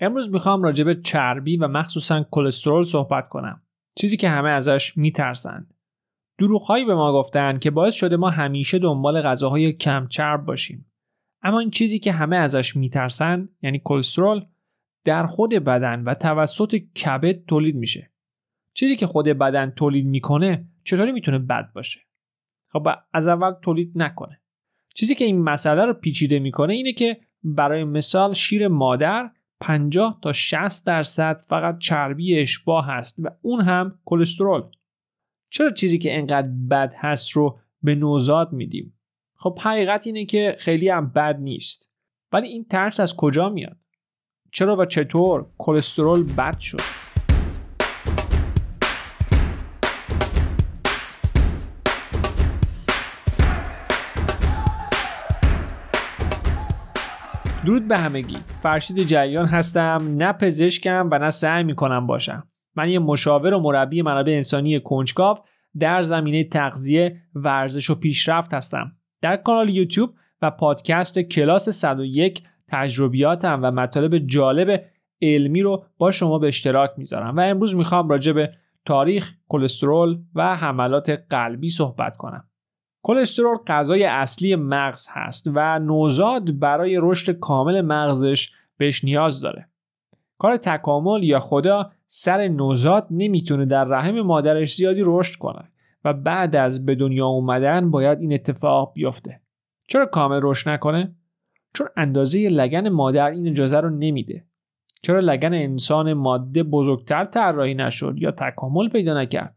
امروز می‌خوام به چربی و مخصوصا کلسترول صحبت کنم. چیزی که همه ازش میترسند. دروغهایی به ما گفتن که باعث شده ما همیشه دنبال غذاهای کم چرب باشیم. اما این چیزی که همه ازش میترسن یعنی کلسترول در خود بدن و توسط کبد تولید میشه. چیزی که خود بدن تولید می‌کنه چطوری می‌تونه بد باشه؟ خب از اول تولید نکنه. چیزی که این مسئله رو پیچیده می‌کنه اینه که برای مثال شیر مادر 50 تا 60 درصد فقط چربی اشباه هست و اون هم کلسترول. چرا چیزی که انقدر بد هست رو به نوزاد میدیم؟ خب حقیقت اینه که خیلی هم بد نیست. ولی این ترس از کجا میاد؟ چرا و چطور کلسترول بد شد؟ درود به همگی. فرشید جریان هستم نه پزشکم و نه سعی می‌کنم باشم. من یه مشاور و مربی منابع انسانی کنجکاو در زمینه تغذیه ورزش و پیشرفت هستم. در کانال یوتیوب و پادکست کلاس 101 تجربیاتم و مطالب جالب علمی رو با شما به اشتراک می‌ذارم و امروز می‌خوام راجع به تاریخ کلسترول و حملات قلبی صحبت کنم. کلسترول غذای اصلی مغز هست و نوزاد برای رشد کامل مغزش بهش نیاز داره. کار تکامل یا خدا سر نوزاد نمی‌تونه در رحم مادرش زیادی رشد کنه و بعد از به دنیا اومدن باید این اتفاق بیفته. چرا کامل رشد نکنه؟ چون اندازه لگن مادر این اجازه رو نمیده. چرا لگن انسان ماده بزرگتر طراحی نشد یا تکامل پیدا نکرد؟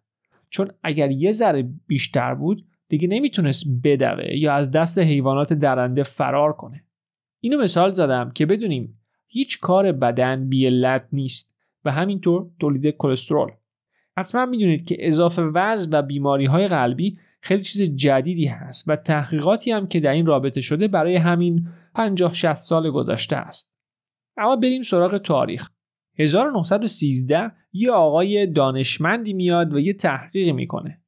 چون اگر یه ذره بیشتر بود دیگه نمی‌تونست بدوه یا از دست حیوانات درنده فرار کنه. اینو مثال زدم که بدونیم هیچ کار بدن بیلت نیست و همینطور تولید کلسترول. حتما می‌دونید که اضافه وزن و بیماری های قلبی خیلی چیز جدیدی هست و تحقیقاتی هم که در این رابطه شده برای همین 50 60 سال گذشته است. اما بریم سراغ تاریخ. 1913 یه آقای دانشمندی میاد و یه تحقیق می‌کنه.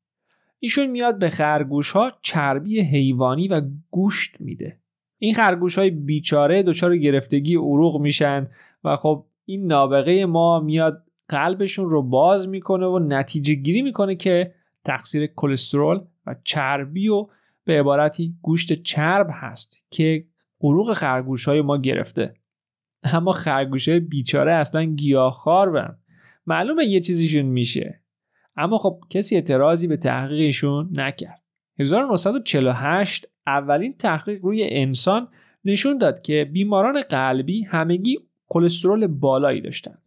ایشون میاد به خرگوش ها چربی حیوانی و گوشت میده. این خرگوش های بیچاره دچار گرفتگی عروق میشن و خب این نابغه ما میاد قلبشون رو باز می‌کنه و نتیجه گیری می‌کنه که تقصیر کلسترول و چربی و به عبارتی گوشت چرب هست که عروق خرگوش های ما گرفته. اما خرگوش های بیچاره اصلا گیاهخوار بن معلومه یه چیزیشون میشه. اما خب کسی اعتراضی به تحقیقشون نکرد. 1948 اولین تحقیق روی انسان نشون داد که بیماران قلبی همگی کلسترول بالایی داشتند.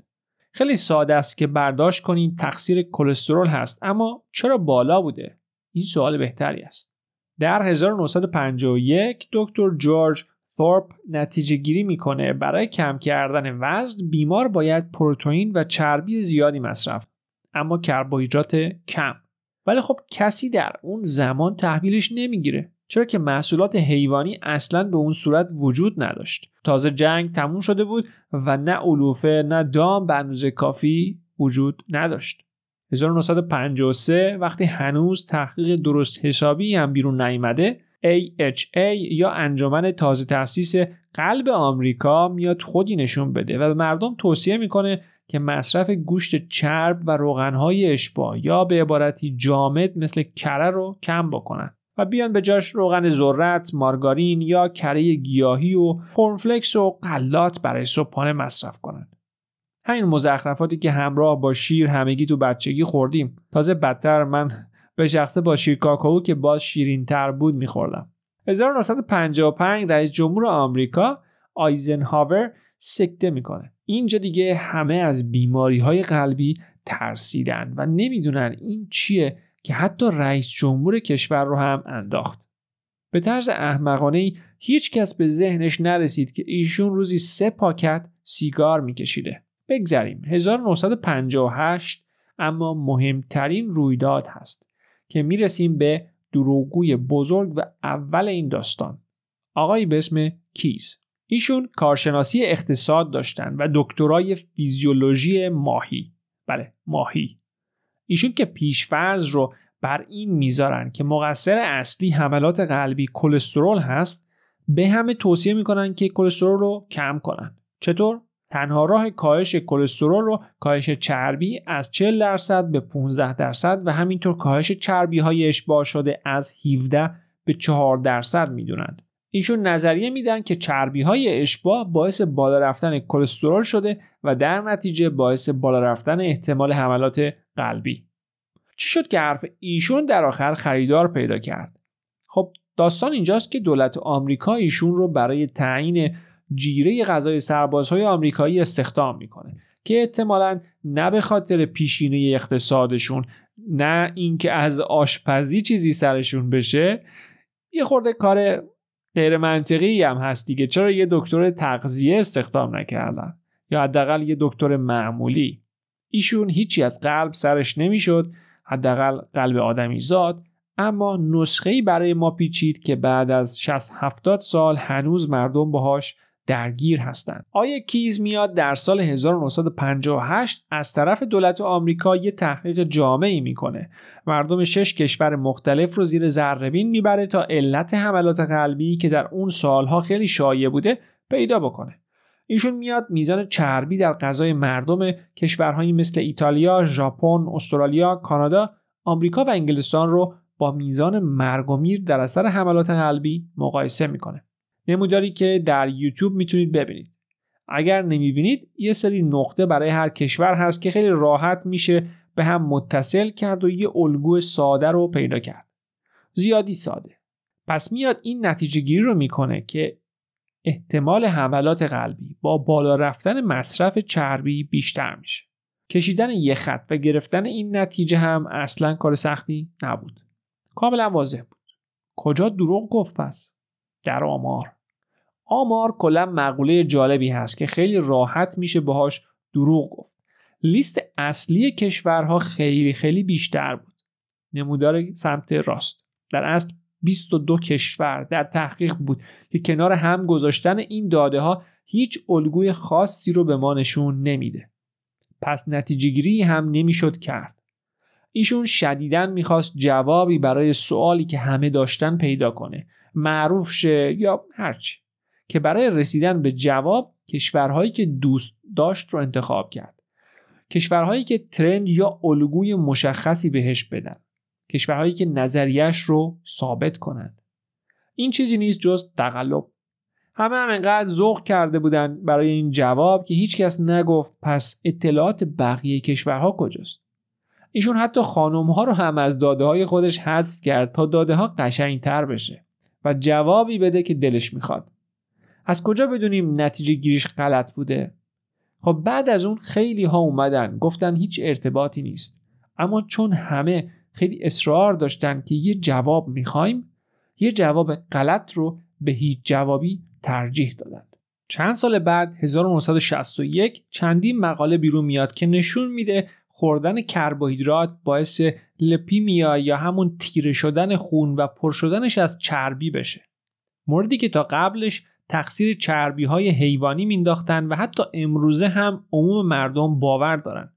خیلی ساده است که برداشت کنیم تقصیر کلسترول هست اما چرا بالا بوده؟ این سوال بهتری است. در 1951 دکتر جورج ثورپ نتیجه گیری می‌کنه برای کم کردن وزن بیمار باید پروتئین و چربی زیادی مصرف اما کربوهیدرات کم. ولی خب کسی در اون زمان تحویلش نمی‌گیره. چرا که محصولات حیوانی اصلا به اون صورت وجود نداشت. تازه جنگ تموم شده بود و نه علوفه نه دام به اندازه کافی وجود نداشت. 1953 وقتی هنوز تحقیق درست حسابی هم بیرون نیامده AHA یا انجمن تازه تاسیس قلب آمریکا میاد خودی نشون بده و به مردم توصیه می‌کنه که مصرف گوشت چرب و روغنهای اشباه یا به عبارتی جامد مثل کره رو کم بکنن و بیان به جاش روغن ذرت، مارگارین یا کره گیاهی و کرنفلکس و قلات برای صبحانه مصرف کنند. همین مزخرفاتی که همراه با شیر همگی تو بچگی خوردیم تازه بدتر من به شخصه با شیر کاکائو که باز شیرین تر بود میخوردم 1955 رئیس جمهور آمریکا آیزنهاور سکته می‌کنه. اینجا دیگه همه از بیماری های قلبی ترسیدن و نمی‌دونن این چیه که حتی رئیس جمهور کشور رو هم انداخت. به طرز احمقانه ای هیچ کس به ذهنش نرسید که ایشون روزی سه پاکت سیگار میکشیده. بگذریم. 1958 اما مهمترین رویداد هست که می‌رسیم به دروغگوی بزرگ و اول این داستان. آقایی به اسم کیز ایشون کارشناسی اقتصاد داشتن و دکترای فیزیولوژی ماهی. بله ماهی. ایشون که پیشفرض رو بر این می‌ذارن که مقصر اصلی حملات قلبی کلسترول هست به همه توصیه می‌کنن که کلسترول رو کم کنن. چطور؟ تنها راه کاهش کلسترول رو کاهش چربی از 40 درصد به 15 درصد و همینطور کاهش چربی های اشباع شده از 17 به 4 درصد می‌دونند. ایشون نظریه میدن که چربی های اشباع باعث بالا رفتن کلسترول شده و در نتیجه باعث بالا رفتن احتمال حملات قلبی. چی شد که حرف ایشون در آخر خریدار پیدا کرد؟ خب داستان اینجاست که دولت آمریکا ایشون رو برای تعیین جیره غذای سربازهای آمریکایی استخدام می‌کنه که احتمالا نه به خاطر پیشینه اقتصادشون نه اینکه از آشپزی چیزی سرشون بشه یه خورده کار غیر منطقی هم هست دیگه. چرا یه دکتر تغذیه استخدام نکردن؟ یا حداقل یه دکتر معمولی. ایشون هیچی از قلب سرش نمی‌شد حداقل قلب آدمی زاد. اما نسخه برای ما پیچید که بعد از 60 70 سال هنوز مردم باهاش درگیر هستند. آیه کیز میاد در سال 1958 از طرف دولت آمریکا یه تحقیق جامعی می‌کنه. مردم شش کشور مختلف رو زیر ذرهبین می‌بره تا علت حملات قلبی که در اون سالها خیلی شایع بوده پیدا بکنه. ایشون میاد میزان چربی در غذای مردم کشورهایی مثل ایتالیا، ژاپن، استرالیا، کانادا، آمریکا و انگلستان رو با میزان مرگ و میر در اثر حملات قلبی مقایسه می‌کنه. نموداری که در یوتیوب می‌تونید ببینید. اگر نمی‌بینید یه سری نقطه برای هر کشور هست که خیلی راحت میشه به هم متصل کرد و یه الگو ساده رو پیدا کرد. زیادی ساده. پس میاد این نتیجه گیری رو می‌کنه که احتمال حملات قلبی با بالا رفتن مصرف چربی بیشتر میشه. کشیدن یه خط و گرفتن این نتیجه هم اصلا کار سختی نبود. کاملا واضح بود. کجا دروغ گفت پس؟ در آمار. آمار کلا مقوله جالبی هست که خیلی راحت میشه باهاش دروغ گفت. لیست اصلی کشورها خیلی خیلی بیشتر بود. نمودار سمت راست. در اصل 22 کشور در تحقیق بود که کنار هم گذاشتن این داده ها هیچ الگوی خاصی رو به ما نشون نمیده. پس نتیجه گیری هم نمی‌شد کرد. ایشون شدیداً می‌خواست جوابی برای سوالی که همه داشتن پیدا کنه معروف شه یا هرچی که برای رسیدن به جواب کشورهایی که دوست داشت رو انتخاب کرد. کشورهایی که ترند یا الگوی مشخصی بهش بدن. کشورهایی که نظریش رو ثابت کنند. این چیزی نیست جز تقلب. همه هم انقدر ذوق کرده بودن برای این جواب که هیچکس نگفت پس اطلاعات بقیه کشورها کجاست. ایشون حتی خانم ها رو هم از داده های خودش حذف کرد تا داده ها قشنگ تر بشه و جوابی بده که دلش می‌خواد. از کجا بدونیم نتیجه گیریش غلط بوده؟ خب بعد از اون خیلی ها اومدن گفتن هیچ ارتباطی نیست. اما چون همه خیلی اصرار داشتن که یه جواب می‌خوایم یه جواب غلط رو به هیچ جوابی ترجیح دادند چند سال بعد 1961 چندین مقاله بیرون میاد که نشون میده خوردن کربوهیدرات باعث لپیمیا یا همون تیره شدن خون و پر شدنش از چربی بشه. موردی که تا قبلش تقصیر چربی های حیوانی مینداختن و حتی امروزه هم عموم مردم باور دارن.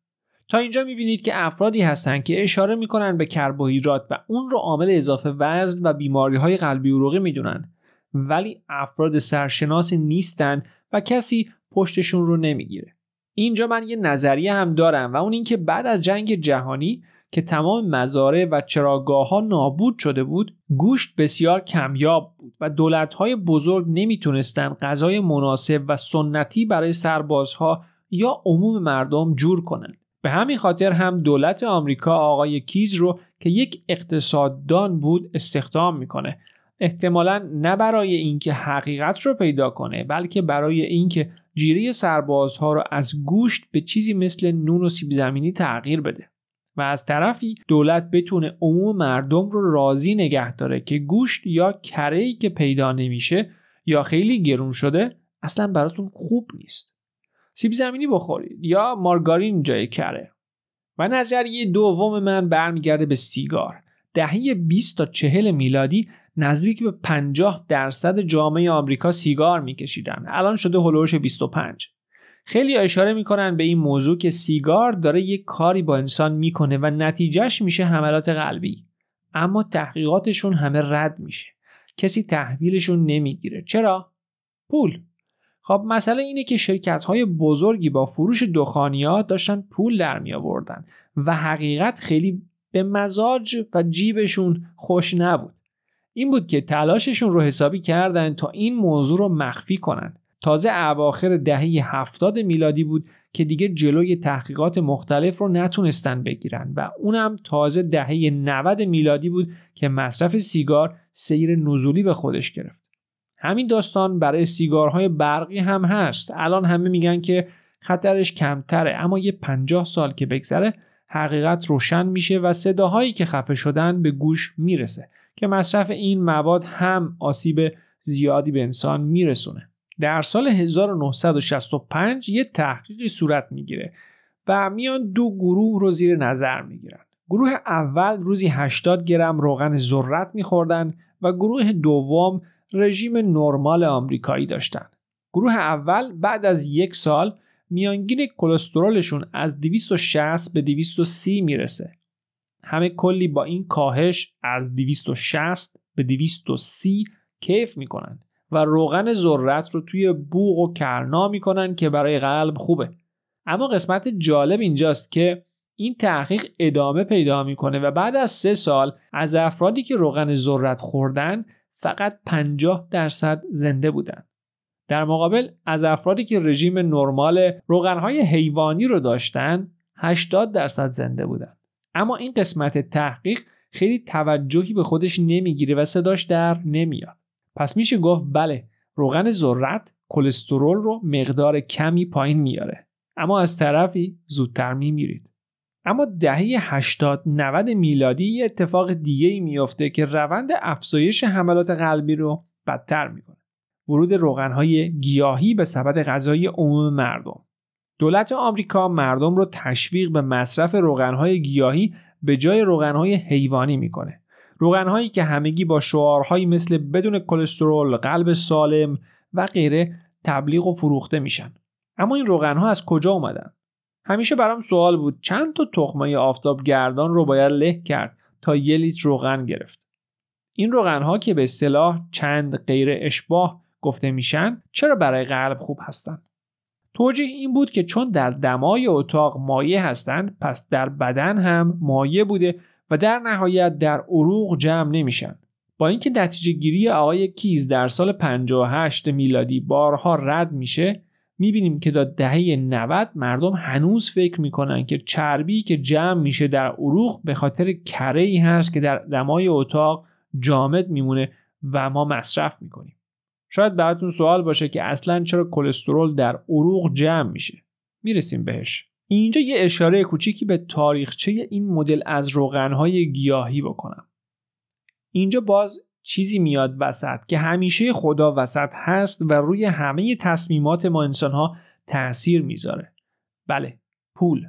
تا اینجا می‌بینید که افرادی هستند که اشاره می‌کنن به کربوهیدرات و اون رو عامل اضافه وزن و بیماری های قلبی عروقی می‌دونن ولی افراد سرشناس نیستن و کسی پشتشون رو نمی‌گیره. اینجا من یه نظریه هم دارم و اون اینکه بعد از جنگ جهانی که تمام مزارع و چراگاه ها نابود شده بود گوشت بسیار کمیاب بود و دولت های بزرگ نمی‌تونستن غذای مناسب و سنتی برای سربازها یا عموم مردم جور کنند به همین خاطر هم دولت آمریکا آقای کیز رو که یک اقتصاددان بود استخدام می‌کنه. احتمالا نه برای اینکه حقیقت رو پیدا کنه بلکه برای اینکه جیره سربازها رو از گوشت به چیزی مثل نون و سیب زمینی تغییر بده. و از طرفی دولت بتونه عموم مردم رو راضی نگه داره که گوشت یا کره که پیدا نمیشه یا خیلی گرون شده اصلا براتون خوب نیست. سیب زمینی بخورید یا مارگارین جای کره. و نظریه دوم من برمیگرده به سیگار. دهه 20 تا 40 میلادی نزدیک به 50 درصد جامعه آمریکا سیگار میکشیدن. الان شده هلوش 25 خیلی اشاره می‌کنن به این موضوع که سیگار داره یک کاری با انسان می‌کنه و نتیجهش میشه حملات قلبی. اما تحقیقاتشون همه رد میشه. کسی تحویلشون نمی‌گیره. چرا؟ پول. خب مسئله اینه که شرکت های بزرگی با فروش دخانیات داشتن پول در می آوردن و حقیقت خیلی به مزاج و جیبشون خوش نبود. این بود که تلاششون رو حسابی کردن تا این موضوع رو مخفی کنن. تازه اواخر دهه هفتاد میلادی بود که دیگه جلوی تحقیقات مختلف رو نتونستن بگیرن و اونم تازه دهه 90 میلادی بود که مصرف سیگار سیر نزولی به خودش گرفت. همین داستان برای سیگارهای برقی هم هست. الان همه میگن که خطرش کمتره اما یه پنجاه سال که بگذره حقیقت روشن میشه و صداهایی که خفه شدن به گوش می‌رسه که مصرف این مواد هم آسیب زیادی به انسان میرسونه. در سال 1965 یه تحقیقی صورت می‌گیره و میان دو گروه رو زیر نظر می‌گیرن. گروه اول روزی 80 گرم روغن ذرت میخوردن و گروه دوم رژیم نرمال آمریکایی داشتن. گروه اول بعد از یک سال میانگین کلسترولشون از 260 به 230 می‌رسه. همه کلی با این کاهش از 260 به 230 کیف می‌کنن. و روغن ذرت رو توی بوغ و کرنا می‌کنن که برای قلب خوبه. اما قسمت جالب اینجاست که این تحقیق ادامه پیدا می‌کنه و بعد از سه سال از افرادی که روغن ذرت خوردن فقط 50 درصد زنده بودن. در مقابل از افرادی که رژیم نرمال روغنهای حیوانی رو داشتن 80 درصد زنده بودن. اما این قسمت تحقیق خیلی توجهی به خودش نمی‌گیره و صداش در نمیاد. پس میشه گفت بله روغن ذرت کلسترول رو مقدار کمی پایین میاره. اما از طرفی زودتر میمیرید. اما دهه 80 90 میلادی یه اتفاق دیگه ای میافته که روند افزایش حملات قلبی رو بدتر می‌کنه. ورود روغنهای گیاهی به سبد غذایی عموم مردم. دولت آمریکا مردم رو تشویق به مصرف روغنهای گیاهی به جای روغنهای حیوانی می‌کنه. روغنهایی که همگی با شعارهایی مثل بدون کلسترول، قلب سالم و غیره تبلیغ و فروخته میشن. اما این روغنها از کجا اومدن؟ همیشه برام سوال بود چند تا تخمه آفتاب گردان رو باید له کرد تا یه لیتر روغن گرفت. این روغنها که به اصطلاح چند غیر اشباه گفته میشن چرا برای قلب خوب هستند؟ توجیه این بود که چون در دمای اتاق مایع هستند پس در بدن هم مایع بوده و در نهایت در عروق جمع نمیشن. با اینکه نتیجه گیری آقای کیز در سال 58 میلادی بارها رد میشه می‌بینیم که تا دهه 90 مردم هنوز فکر می‌کنن که چربی که جمع میشه در عروق به خاطر کره ای هست که در دمای اتاق جامد میمونه و ما مصرف می‌کنیم. شاید براتون سوال باشه که اصلا چرا کلسترول در عروق جمع میشه. می‌رسیم بهش. اینجا یه اشاره کوچیکی به تاریخچه این مدل از روغنهای گیاهی بکنم. اینجا باز چیزی میاد وسط که همیشه خدا وسط هست و روی همه تصمیمات ما انسانها تاثیر می‌ذاره. بله پول.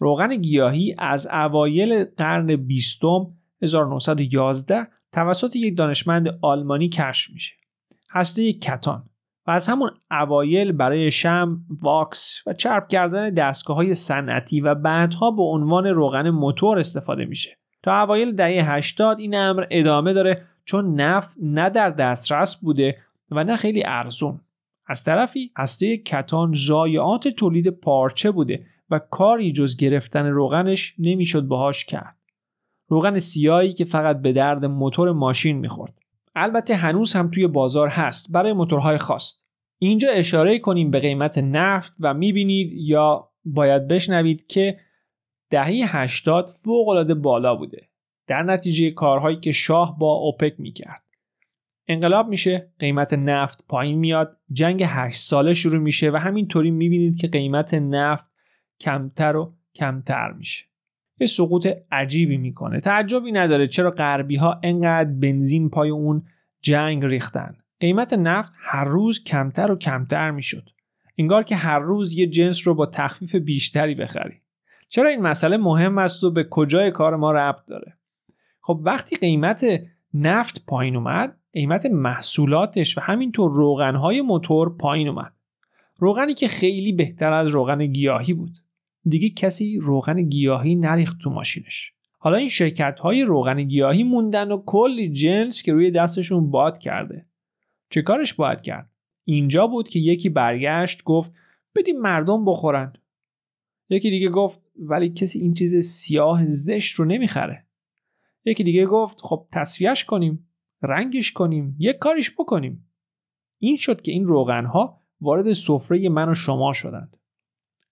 روغن گیاهی از اوایل قرن بیستم 1911 توسط یک دانشمند آلمانی کشف میشه. هسته کتان. و از همون اوایل برای شم، واکس و چرب کردن دستگاه های صنعتی و بعدها به عنوان روغن موتور استفاده میشه. تا اوایل دهه 80 این امر ادامه داره چون نفت نه در دسترس بوده و نه خیلی ارزون. از طرفی هسته کتان ضایعات تولید پارچه بوده و کاری جز گرفتن روغنش نمی‌شد باهاش کرد. روغن سیاهی که فقط به درد موتور ماشین می‌خورد. البته هنوز هم توی بازار هست برای موتورهای خاص. اینجا اشاره کنیم به قیمت نفت و می‌بینید یا باید بشنوید که دهه 80 فوق العاده بالا بوده. در نتیجه کارهایی که شاه با اوپک می‌کرد. انقلاب میشه قیمت نفت پایین میاد جنگ 8 ساله شروع میشه و همینطوری می‌بینید که قیمت نفت کمتر و کمتر میشه. یه سقوط عجیبی می‌کنه. تعجبی نداره چرا غربی ها انقدر بنزین پای اون جنگ ریختن. قیمت نفت هر روز کمتر و کمتر می‌شد. انگار که هر روز یه جنس رو با تخفیف بیشتری بخری. چرا این مسئله مهم است و به کجای کار ما ربط داره؟ خب وقتی قیمت نفت پایین اومد قیمت محصولاتش و همینطور روغنهای موتور پایین اومد. روغنی که خیلی بهتر از روغن گیاهی بود. دیگه کسی روغن گیاهی نریخت تو ماشینش. حالا این شرکت های روغن گیاهی موندن و کلی جنس که روی دستشون باد کرده. چه کارش باید کرد؟ اینجا بود که یکی برگشت گفت بدیم مردم بخورن. یکی دیگه گفت ولی کسی این چیز سیاه زشت رو نمی‌خره. یکی دیگه گفت خب تصفیهش کنیم رنگش کنیم یک کاریش بکنیم. این شد که این روغنها وارد سفره من و شما شدند.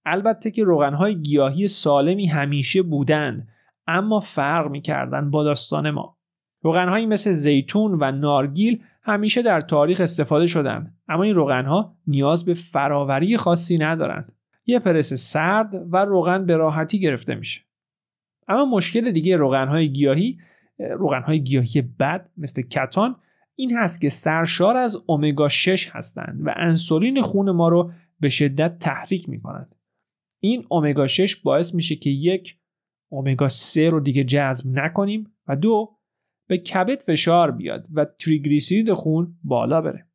البته که روغنهای گیاهی سالمی همیشه بودند اما فرق می‌کردن با داستان ما. روغنهایی مثل زیتون و نارگیل همیشه در تاریخ استفاده شدند اما این روغنها نیاز به فراوری خاصی ندارند. یه پرس سرد و روغن به راحتی گرفته میشه. اما مشکل دیگه روغنهای گیاهی روغنهای گیاهی بد مثل کتان این هست که سرشار از امگا 6 هستند و انسولین خون ما رو به شدت تحریک می کنند. این امگا 6 باعث میشه که یک امگا 3 رو دیگه جذب نکنیم و دو به کبد فشار بیاد و تریگلیسیرید خون بالا بره.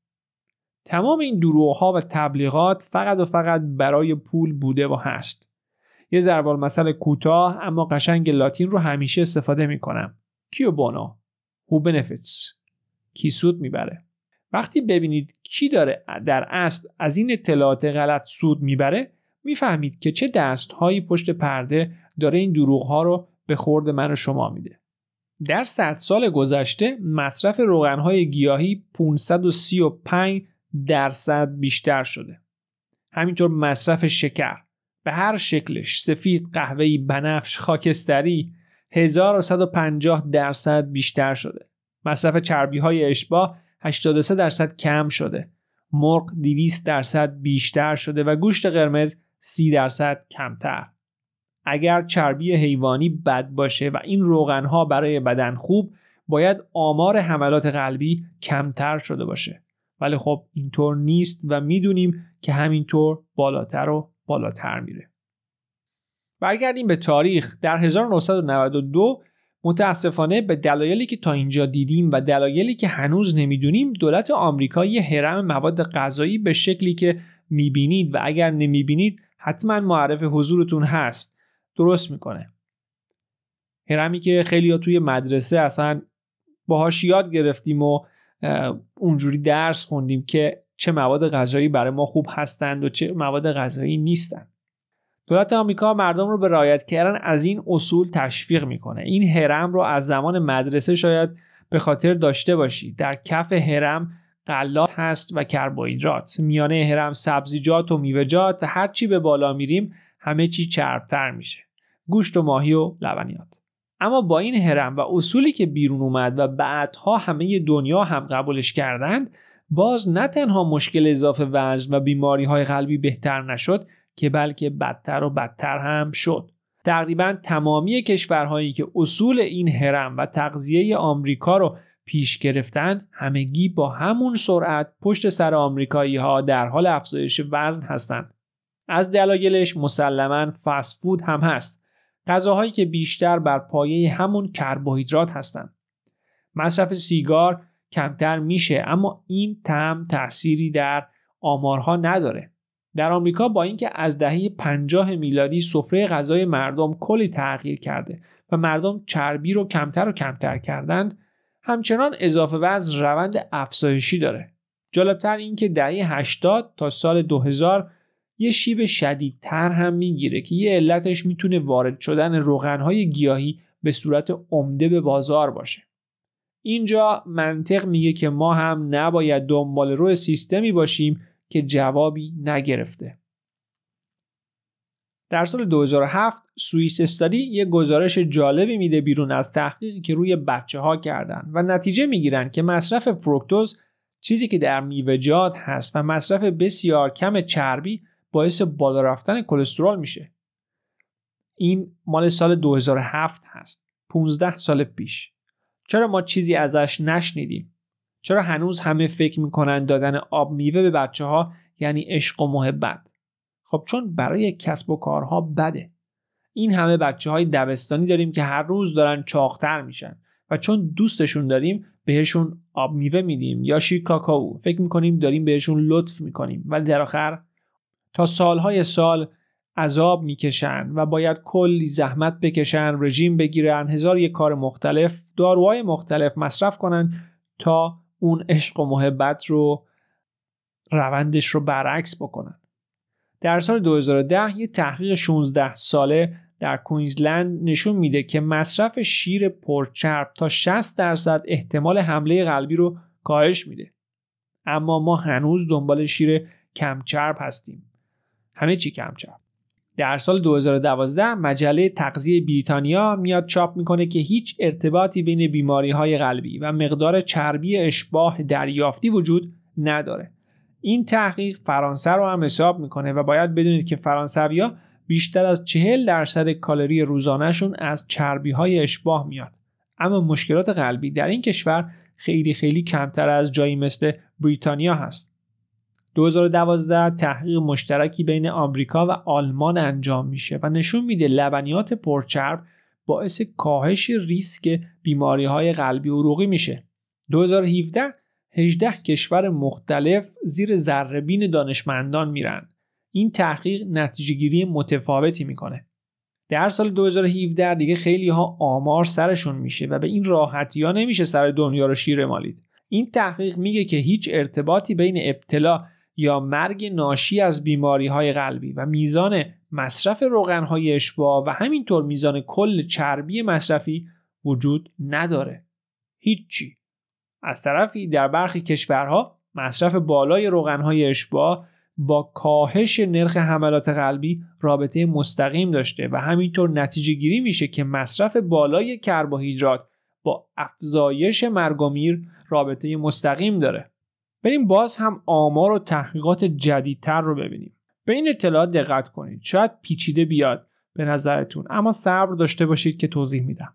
تمام این دروغ و تبلیغات فقط و فقط برای پول بوده و هست. یه ضربال مسئله کوتاه اما قشنگ لاتین رو همیشه استفاده می‌کنم. کیو بونو هو بنفیتس کی سود می‌بره وقتی ببینید کی داره در اصل از این اطلاعات غلط سود می‌بره می‌فهمید که چه دستهایی پشت پرده داره این دروغ ها رو به خورد من و شما میده. در 100 سال گذشته مصرف روغنهای گیاهی 535 درصد بیشتر شده. همینطور مصرف شکر به هر شکلش سفید قهوه‌ای بنفش خاکستری 1150 درصد بیشتر شده. مصرف چربی های اشباه 83 درصد کم شده. مرغ 200 درصد بیشتر شده و گوشت قرمز 30 درصد کمتر. اگر چربی حیوانی بد باشه و این روغن ها برای بدن خوب باید آمار حملات قلبی کمتر شده باشه. ولی خب اینطور نیست و می‌دونیم که همینطور بالاتر و بالاتر میره. برگردیم به تاریخ. در 1992 متاسفانه به دلایلی که تا اینجا دیدیم و دلایلی که هنوز نمی‌دونیم دولت آمریکا یه حرم مواد غذایی به شکلی که می‌بینید و اگر نمی‌بینید حتما معرف حضورتون هست. درست می‌کنه. حرمی که خیلی ها توی مدرسه اصلا باهاش یاد گرفتیم و اونجوری درس خوندیم که چه مواد غذایی برای ما خوب هستند و چه مواد غذایی نیستند دولت آمریکا مردم رو به رعایت کردن از این اصول تشویق می‌کنه. این هرم رو از زمان مدرسه شاید به خاطر داشته باشید. در کف هرم غلات هست و کربوهیدرات. میانه هرم سبزیجات و میوه‌جات و هرچی به بالا میریم همه چی چربتر میشه. گوشت و ماهی و لبنیات. اما با این هرم و اصولی که بیرون اومد و بعدها همه دنیا هم قبولش کردند باز نه تنها مشکل اضافه وزن و بیماری های قلبی بهتر نشد که بلکه بدتر و بدتر هم شد. تقریبا تمامی کشورهایی که اصول این هرم و تغذیه آمریکا رو پیش گرفتن همگی با همون سرعت پشت سر آمریکایی ها در حال افزایش وزن هستند. از دلایلش مسلما فست فود هم هست. غذاهایی که بیشتر بر پایه همون کربوهیدرات هستند. مصرف سیگار کمتر میشه اما این تم تأثیری در آمارها نداره. در آمریکا با اینکه از دهه 50 میلادی سفره غذای مردم کلی تغییر کرده و مردم چربی رو کمتر و کمتر کردند همچنان اضافه وزن روند افزایشی داره جالبتر این که دهه 80 تا سال 2000 یه شیب شدیدتر هم می‌گیره که یه علتش می‌تونه وارد شدن روغنهای گیاهی به صورت عمده به بازار باشه اینجا منطق میگه که ما هم نباید دنبال روی سیستمی باشیم که جوابی نگرفته. در سال 2007 سوئیس استادی یه گزارش جالبی میده بیرون از تحقیقی که روی بچه ها کردن و نتیجه می‌گیرن که مصرف فروکتوز چیزی که در میوه‌جات هست و مصرف بسیار کم چربی باعث بالا رفتن کلسترول میشه. این مال سال 2007 هست. 15 سال پیش. چرا ما چیزی ازش نشنیدیم؟ چرا هنوز همه فکر می‌کنن دادن آب میوه به بچه ها یعنی عشق و محبت خب چون برای کسب و کارها بده. این همه بچه های دبستانی داریم که هر روز دارن چاقتر میشن و چون دوستشون داریم بهشون آب میوه میدیم یا شیر کاکائو فکر می‌کنیم داریم بهشون لطف می‌کنیم. ولی در آخر تا سالهای سال عذاب می‌کشن و باید کلی زحمت بکشن رژیم بگیرن هزار یک کار مختلف داروهای مختلف مصرف کنن تا اون عشق و محبت رو روندش رو برعکس بکنن. در سال 2010 یه تحقیق 16 ساله در کوینزلند نشون میده که مصرف شیر پرچرب تا 60 درصد احتمال حمله قلبی رو کاهش میده. اما ما هنوز دنبال شیر کمچرب هستیم. همه چی کمچرب. در سال 2012 مجله تغذیه بریتانیا میاد چاپ می‌کنه که هیچ ارتباطی بین بیماری های قلبی و مقدار چربی اشباه دریافتی وجود نداره. این تحقیق فرانسه رو هم حساب می‌کنه و باید بدونید که فرانسویا بیشتر از 40 درصد کالری روزانهشون از چربی های اشباه میاد. اما مشکلات قلبی در این کشور خیلی خیلی کمتر از جایی مثل بریتانیا هست. 2012 تحقیق مشترکی بین آمریکا و آلمان انجام میشه و نشون میده لبنیات پرچرب باعث کاهش ریسک بیماری های قلبی عروقی میشه. 2017 18 کشور مختلف زیر ذرهبین دانشمندان میرن. این تحقیق نتیجه گیری متفاوتی می‌کنه. در سال 2017 دیگه خیلی ها آمار سرشون میشه و به این راحتی ها نمیشه سر دنیا رو شیر مالید. این تحقیق میگه که هیچ ارتباطی بین ابتلا یا مرگ ناشی از بیماری های قلبی و میزان مصرف روغن های اشباع و همینطور میزان کل چربی مصرفی وجود نداره. هیچی. از طرفی در برخی کشورها مصرف بالای روغن های اشباع با کاهش نرخ حملات قلبی رابطه مستقیم داشته و همینطور نتیجه گیری میشه که مصرف بالای کربوهیدرات با افزایش مرگ و میر رابطه مستقیم داره. بریم باز هم آمار و تحقیقات جدیدتر رو ببینیم. به این اطلاعات دقت کنید. شاید پیچیده بیاد به نظرتون اما صبر داشته باشید که توضیح میدم.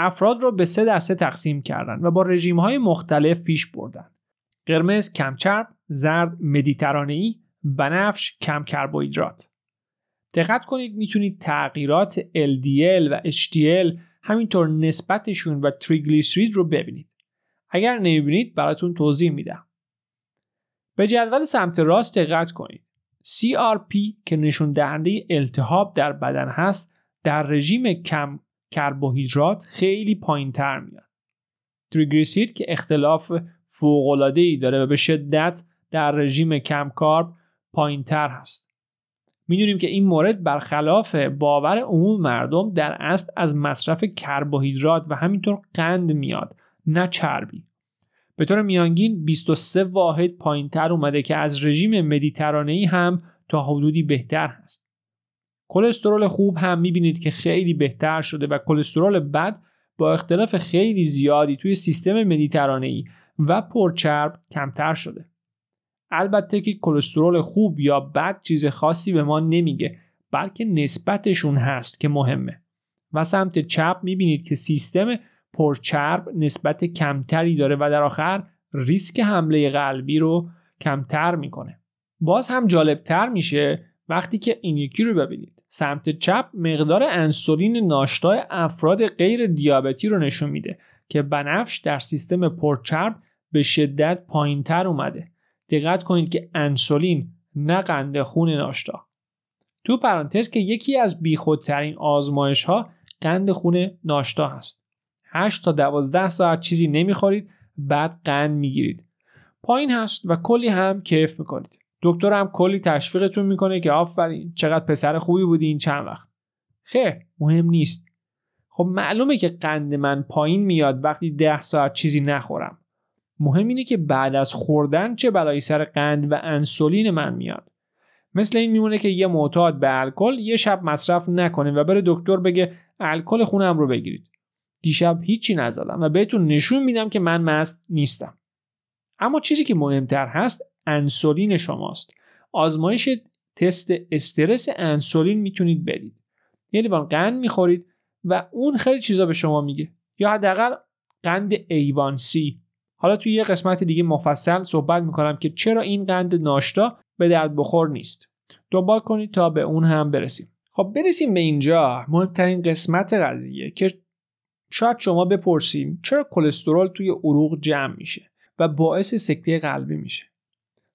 افراد رو به سه دسته تقسیم کردن و با رژیم های مختلف پیش بردن. قرمز کمچرب زرد مدیترانه‌ای بنفش کم کربوهیدرات دقت کنید می‌تونید تغییرات LDL و HDL همینطور نسبتشون و تریگلیسرید رو ببینید. اگر نمی‌بینید براتون توضیح میدم. به جدول سمت راست دقت کنید. CRP که نشون دهنده التهاب در بدن هست در رژیم کم کربوهیدرات خیلی پایین تر میاد. تریگلیسیرید که اختلاف فوق ای داره و به شدت در رژیم کم کارب پایین تر هست. می‌دونیم که این مورد برخلاف باور عموم مردم در اصل از مصرف کربوهیدرات و همینطور قند میاد نه چربی. به طور میانگین 23 واحد پایین تر اومده که از رژیم مدیترانه‌ای هم تا حدودی بهتر هست. کلسترول خوب هم می‌بینید که خیلی بهتر شده و کلسترول بد با اختلاف خیلی زیادی توی سیستم مدیترانه‌ای و پرچرب کمتر شده. البته که کلسترول خوب یا بد چیز خاصی به ما نمیگه بلکه نسبتشون هست که مهمه. و سمت چپ می‌بینید که سیستم پرچرب نسبت کمتری داره و در آخر ریسک حمله قلبی رو کمتر می‌کنه. باز هم جالبتر میشه وقتی که این یکی رو ببینید. سمت چپ مقدار انسولین ناشتای افراد غیر دیابتی رو نشون میده که بنفش در سیستم پرچرب به شدت پایینتر اومده. دقت کنید که انسولین نه قند خون ناشتا. تو پرانتز که یکی از بیخودترین آزمایش ها قند خون ناشتا هست. 8 تا 12 ساعت چیزی نمی‌خورید بعد قند می‌گیرید. پایین هست و کلی هم کیف می‌کنید. دکتر هم کلی تشویقتون می‌کنه که آفرین چقدر پسر خوبی بودی این چند وقت. خیر مهم نیست. خب معلومه که قند من پایین میاد وقتی 10 ساعت چیزی نخورم. مهم اینه که بعد از خوردن چه بلایی سر قند و انسولین من میاد. مثل این میمونه که یه معتاد به الکل یه شب مصرف نکنه و بره دکتر بگه الکل خونم رو بگیرید. دیشب هیچی نزدم و بهتون نشون میدم که من مست نیستم. اما چیزی که مهمتر هست انسولین شماست. آزمایش تست استرس انسولین می‌تونید بدید. یه لیوان قند می‌خورید و اون خیلی چیزا به شما میگه. یا حداقل قند ایوانسی حالا توی یه قسمت دیگه مفصل صحبت می‌کنم که چرا این قند ناشتا به درد بخور نیست. دنبال کنید تا به اون هم برسیم. خب برسیم به اینجا. مهمترین قسمت قضیه که شاید شما بپرسیم چرا کلسترول توی عروق جمع میشه و باعث سکته قلبی میشه.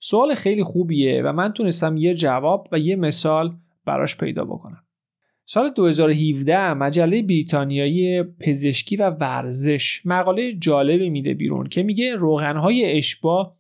سوال خیلی خوبیه و من تونستم یه جواب و یه مثال براش پیدا بکنم سال 2017 مجله بریتانیایی پزشکی و ورزش مقاله جالبی میده بیرون که میگه روغنهای اشبا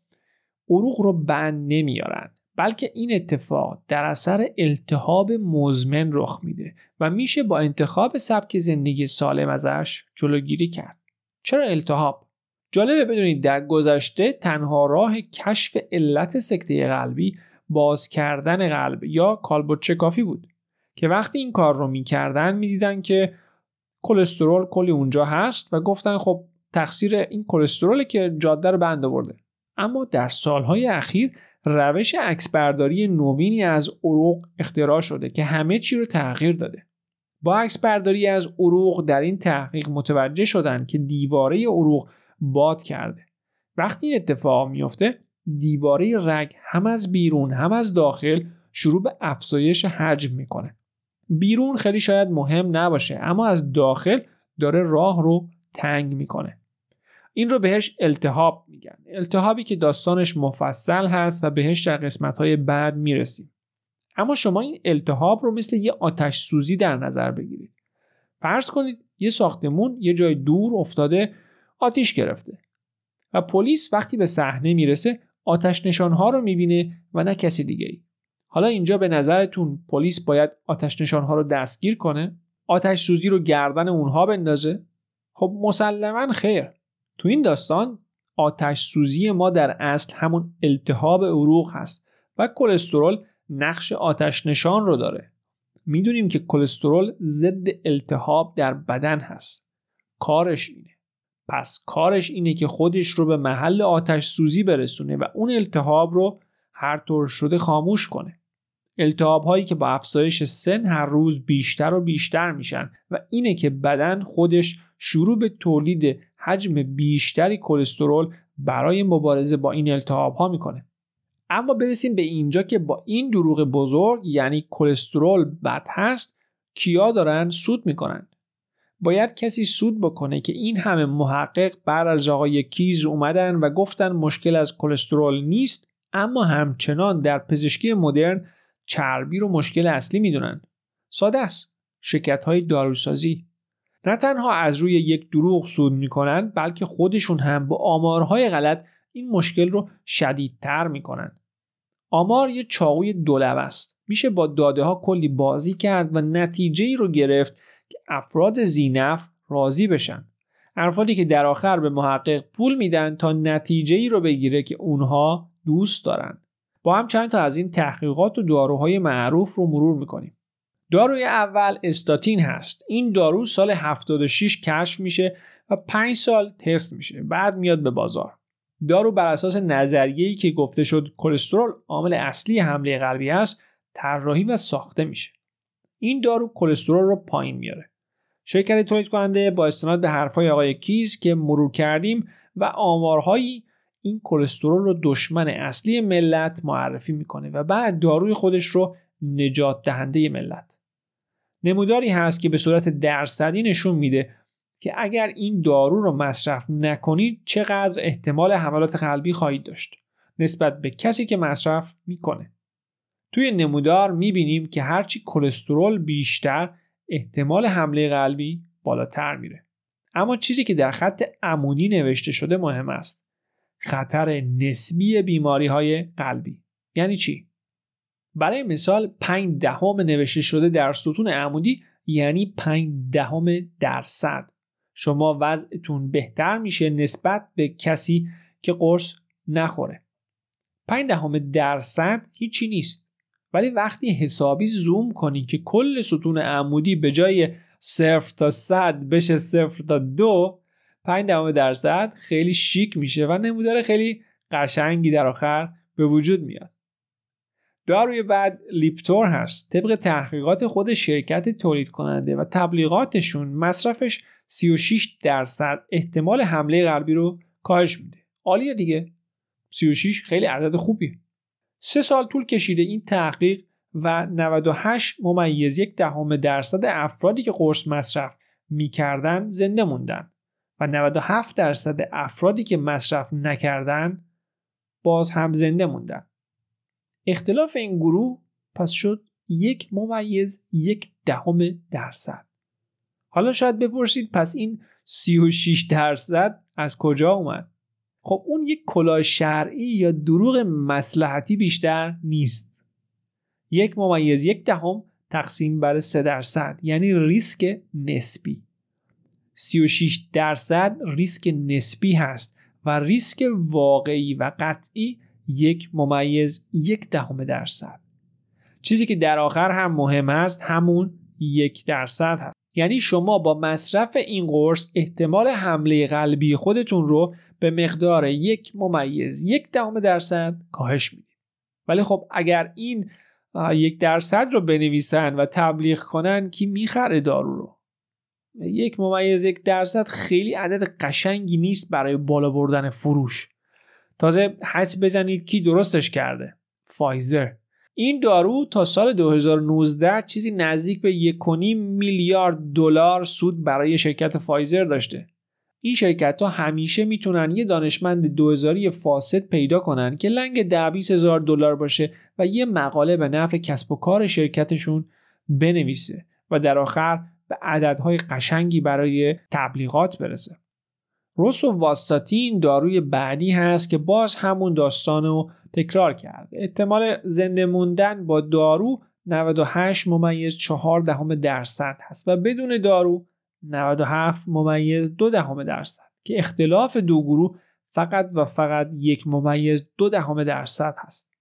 عروق رو بند نمیارن بلکه این اتفاق در اثر التهاب مزمن رخ میده و میشه با انتخاب سبک زندگی سالم ازش جلوگیری کرد. چرا التهاب؟ جالبه بدونید در گذشته تنها راه کشف علت سکته قلبی باز کردن قلب یا کالبوت کافی بود که وقتی این کار رو می‌کردن می‌دیدن که کلسترول کلی اونجا هست و گفتن خب تقصیر این کلسترول که جاده رو بند آورده. اما در سالهای اخیر روش عکسبرداری نوینی از عروق اختراع شده که همه چی رو تغییر داده. با عکسبرداری از عروق در این تحقیق متوجه شدن که دیواره عروق باد کرده. وقتی این اتفاق میفته دیواره رگ هم از بیرون هم از داخل شروع به افزایش حجم می‌کنه. بیرون خیلی شاید مهم نباشه اما از داخل داره راه رو تنگ می‌کنه. این رو بهش التهاب میگن. التهابی که داستانش مفصل هست و بهش در قسمت های بعد می‌رسیم. اما شما این التهاب رو مثل یه آتش سوزی در نظر بگیرید. فرض کنید یه ساختمون یه جای دور افتاده آتیش گرفته. و پلیس وقتی به صحنه می‌رسه آتش نشانها رو می‌بینه و نه کسی دیگه ای. حالا اینجا به نظرتون پلیس باید آتش نشانها رو دستگیر کنه؟ آتش سوزی رو گردن اونها بندازه؟ خب مسلما خیر. تو این داستان آتش سوزی ما در اصل همون التهاب عروق هست و کلسترول نقش آتش نشان رو داره. می‌دونیم که کلسترول ضد التهاب در بدن هست. کارش اینه. پس کارش اینه که خودش رو به محل آتش سوزی برسونه و اون التهاب رو هر طور شده خاموش کنه. التهاب هایی که با افزایش سن هر روز بیشتر و بیشتر میشن و اینه که بدن خودش شروع به تولید حجم بیشتری کلسترول برای مبارزه با این التهاب ها می‌کنه. اما برسیم به اینجا که با این دروغ بزرگ یعنی کلسترول بد هست کیا دارن سود می‌کنن؟ باید کسی سود بکنه که این همه محقق بعد از آقای کیز اومدن و گفتن مشکل از کلسترول نیست اما همچنان در پزشکی مدرن چربی رو مشکل اصلی می‌دونن. ساده است. شرکت های داروسازی. نه تنها از روی یک دروغ سود می‌کنن بلکه خودشون هم با آمارهای غلط این مشکل رو شدیدتر می‌کنن. آمار یه چاقوی دولب است. میشه با داده ها کلی بازی کرد و نتیجه ای رو گرفت افراد زینف راضی بشن. افرادی که در آخر به محقق پول میدن تا نتیجه ای رو بگیره که اونها دوست دارن. با هم چند تا از این تحقیقات و داروهای معروف رو مرور می‌کنیم. داروی اول استاتین هست. این دارو سال 76 کشف میشه و 5 سال تست میشه. بعد میاد به بازار. دارو بر اساس نظریه‌ای که گفته شد کلسترول عامل اصلی حمله قلبی است طراحی و ساخته میشه. این دارو کلسترول رو پایین میاره. شرکت تولید کننده با استناد به حرفهای آقای کیز که مرور کردیم و آمارهایی این کلسترول رو دشمن اصلی ملت معرفی می‌کنه و بعد داروی خودش رو نجات دهنده ملت. نموداری هست که به صورت درصدی نشون میده که اگر این دارو رو مصرف نکنید چقدر احتمال حملات قلبی خواهید داشت نسبت به کسی که مصرف می‌کنه. توی نمودار می‌بینیم که هرچی کلسترول بیشتر احتمال حمله قلبی بالاتر میره. اما چیزی که در خط عمودی نوشته شده مهم است. خطر نسبی بیماری های قلبی. یعنی چی؟ برای مثال 5 دهم نوشته شده در ستون عمودی یعنی 5 دهم درصد. شما وضعتون بهتر میشه نسبت به کسی که قرص نخوره. 5 دهم درصد هیچی نیست. ولی وقتی حسابی زوم کنی که کل ستون عمودی به جای صفر تا صد بشه صفر تا دو 5 دهم درصد خیلی شیک میشه و نمودار خیلی قشنگی در آخر به وجود میاد. داروی بعد لیپتور هست طبق تحقیقات خود شرکت تولید کننده و تبلیغاتشون مصرفش 36 درصد احتمال حمله قلبی رو کاهش میده. عالیه دیگه. 36 خیلی عدد خوبیه. سه سال طول کشیده این تحقیق و 98 ممیز یک دهم درصد افرادی که قرص مصرف می‌کردن زنده موندن و 97 درصد افرادی که مصرف نکردن باز هم زنده موندن. اختلاف این گروه پس شد یک ممیز یک دهم درصد. حالا شاید بپرسید پس این 36 درصد از کجا اومد؟ خب اون یک کلاه شرعی یا دروغ مسلحتی بیشتر نیست. یک ممیز یک دهم تقسیم بر 3 درصد یعنی ریسک نسبی. 36 درصد ریسک نسبی هست و ریسک واقعی و قطعی یک ممیز یک دهم درصد. چیزی که در آخر هم مهم است همون یک درصد هست. یعنی شما با مصرف این قرص احتمال حمله قلبی خودتون رو به مقدار یک ممیز یک دهم درصد کاهش می‌دید ولی خب اگر این یک درصد رو بنویسن و تبلیغ کنن کی می‌خره دارو رو؟ یک ممیز یک درصد خیلی عدد قشنگی نیست برای بالا بردن فروش. تازه حدس بزنید کی درستش کرده. فایزر. این دارو تا سال 2019 چیزی نزدیک به 1.5 میلیارد دلار سود برای شرکت فایزر داشته. این شرکت ها همیشه می‌تونن یه دانشمند دوزاری فاسد پیدا کنن که لنگ ده هزار دلار باشه و یه مقاله به نفع کسب و کار شرکتشون بنویسه و در آخر به عددهای قشنگی برای تبلیغات برسه. روس و واستاتین داروی بعدی هست که باز همون داستان رو تکرار کرده احتمال زنده موندن با دارو 98 ممیز 4 دهم درصد هست و بدون دارو 97 ممیز 2 دهم درصد که اختلاف دو گروه فقط و فقط یک ممیز دو دهم درصد هست.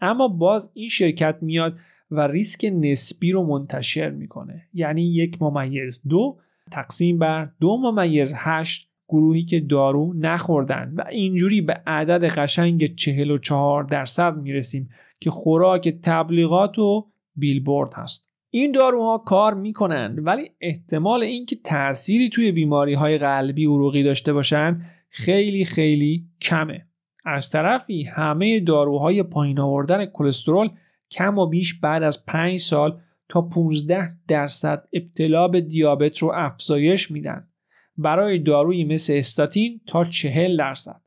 اما باز این شرکت میاد و ریسک نسبی رو منتشر می‌کنه. یعنی یک ممیز دو تقسیم بر دو ممیز هشت گروهی که دارو نخوردن و اینجوری به عدد قشنگ 44 درصد می‌رسیم که خوراک تبلیغات و بیلبورد هست. این داروها کار می‌کنند ولی احتمال اینکه تأثیری توی بیماری های قلبی عروقی داشته باشن خیلی خیلی کمه. از طرفی همه داروهای پایین آوردن کلسترول کم و بیش بعد از 5 سال تا 15 درصد ابتلا به دیابت رو افزایش میدن. برای دارویی مثل استاتین تا 40 درصد.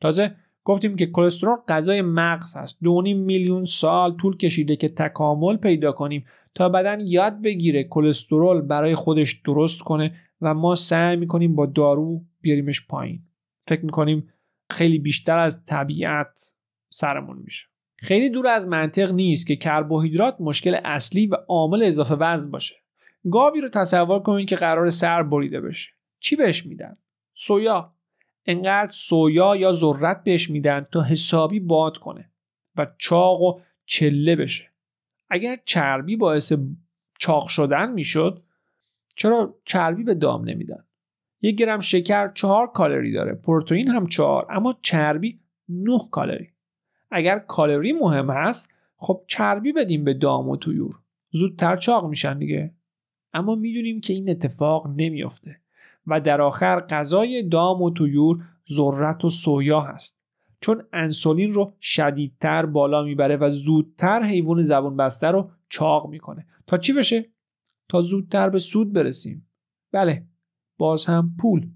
تازه گفتیم که کلسترول غذای مغز هست. دو میلیون سال طول کشیده که تکامل پیدا کنیم تا بدن یاد بگیره کلسترول برای خودش درست کنه و ما سعی می‌کنیم با دارو بیاریمش پایین. فکر می‌کنیم خیلی بیشتر از طبیعت سرمون میشه. خیلی دور از منطق نیست که کربوهیدرات مشکل اصلی و عامل اضافه وزن باشه. گاوی رو تصور کنید که قرار سر بریده بشه. چی بهش میدن؟ سویا. انقدر سویا یا ذرت بهش میدن تا حسابی باد کنه و چاق و چله بشه. اگر چربی باعث چاق شدن می‌شد چرا چربی به دام نمیدن؟ یک گرم شکر چهار کالری داره پروتئین هم چهار اما چربی 9 کالری. اگر کالری مهم هست خب چربی بدیم به دام و تویور زودتر چاق میشن دیگه. اما می‌دونیم که این اتفاق نمیافته و در آخر غذای دام و تویور ذرت و سویا هست. چون انسولین رو شدیدتر بالا می‌بره و زودتر حیوان زبون بسته رو چاق می‌کنه. تا چی بشه؟ تا زودتر به سود برسیم. بله باز هم پول.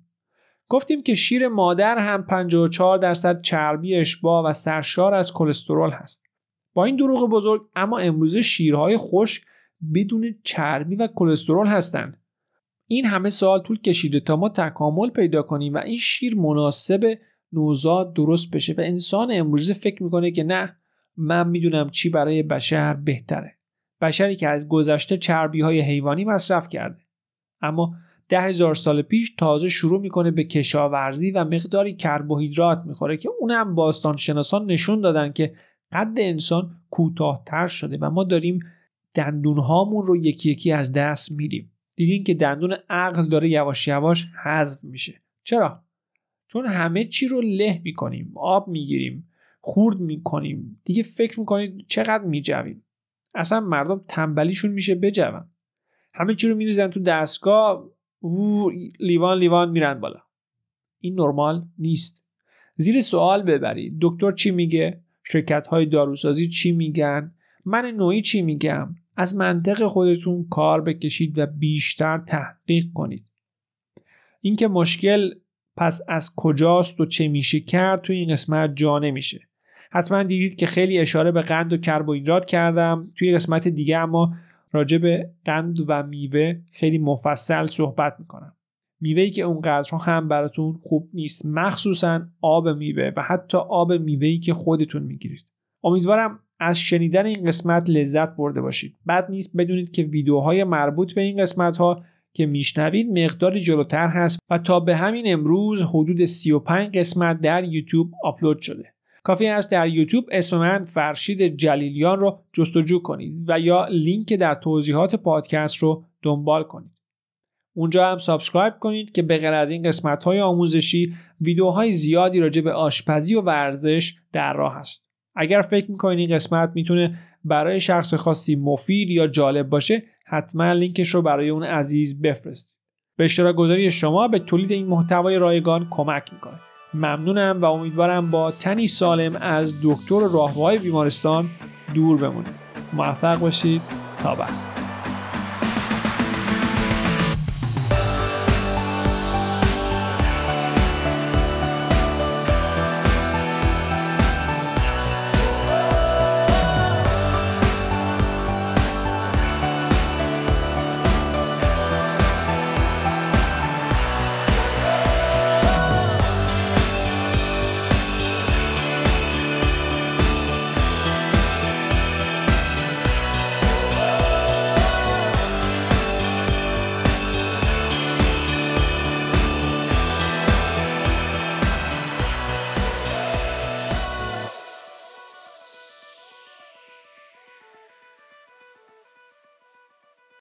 گفتیم که شیر مادر هم 54 درصد چربی اشباع و سرشار از کلسترول هست. با این دروغ بزرگ اما امروزه شیرهای خوش بدون چربی و کلسترول هستند این همه سال طول کشیده تا ما تکامل پیدا کنیم و این شیر مناسب نوزاد درست بشه. و انسان امروزه فکر می‌کنه که نه من می‌دونم چی برای بشر بهتره. بشری که از گذشته چربی های حیوانی مصرف کرده. اما ده هزار سال پیش تازه شروع می‌کنه به کشاورزی و مقداری کربوهیدرات می‌خوره که اونم باستان شناسان نشون دادن که قد انسان کوتاهتر شده و ما داریم دندون هامون رو یکی یکی از دست میدیم. دیدین که دندون عقل داره یواش یواش حذف میشه. چرا؟ چون همه چی رو له می‌کنیم آب می‌گیریم خورد می‌کنیم. دیگه فکر می‌کنید چقدر میجویم. اصلا مردم تنبلیشون میشه بجون همه چی رو میریزن تو دستگاه و لیوان لیوان میرن بالا. این نرمال نیست. زیر سوال ببرید دکتر چی میگه؟ شرکت های داروسازی چی میگن؟ من نوعی چی میگم؟ از منطق خودتون کار بکشید و بیشتر تحقیق کنید. اینکه مشکل پس از کجاست و چه میشه کرد تو این قسمت جا نمیشه. حتما دیدید که خیلی اشاره به قند و کربوهیدرات کردم. توی قسمت دیگه اما راجع به قند و میوه خیلی مفصل صحبت می‌کنم. میوه‌ای که اونقدرها هم براتون خوب نیست مخصوصا آب میوه و حتی آب میوه‌ای که خودتون می‌گیرید. امیدوارم از شنیدن این قسمت لذت برده باشید. بد نیست بدونید که ویدیوهای مربوط به این قسمت ها که میشنوید مقداری جلوتر هست و تا به همین امروز حدود 35 قسمت در یوتیوب آپلود شده. کافی است در یوتیوب اسم من فرشید جلیلیان رو جستجو کنید و یا لینک در توضیحات پادکست رو دنبال کنید. اونجا هم subscribe کنید که به غیر از این قسمت های آموزشی ویدیوهای زیادی راجع به آشپزی و ورزش در راه است. اگر فکر می‌کنید این قسمت می‌تونه برای شخص خاصی مفید یا جالب باشه حتما لینکش رو برای اون عزیز بفرستید. به اشتراک گذاری شما به تولید این محتوای رایگان کمک می‌کنه. ممنونم و امیدوارم با تنی سالم از دکتر راهوهای بیمارستان دور بمونید. موفق باشید. تا بعد.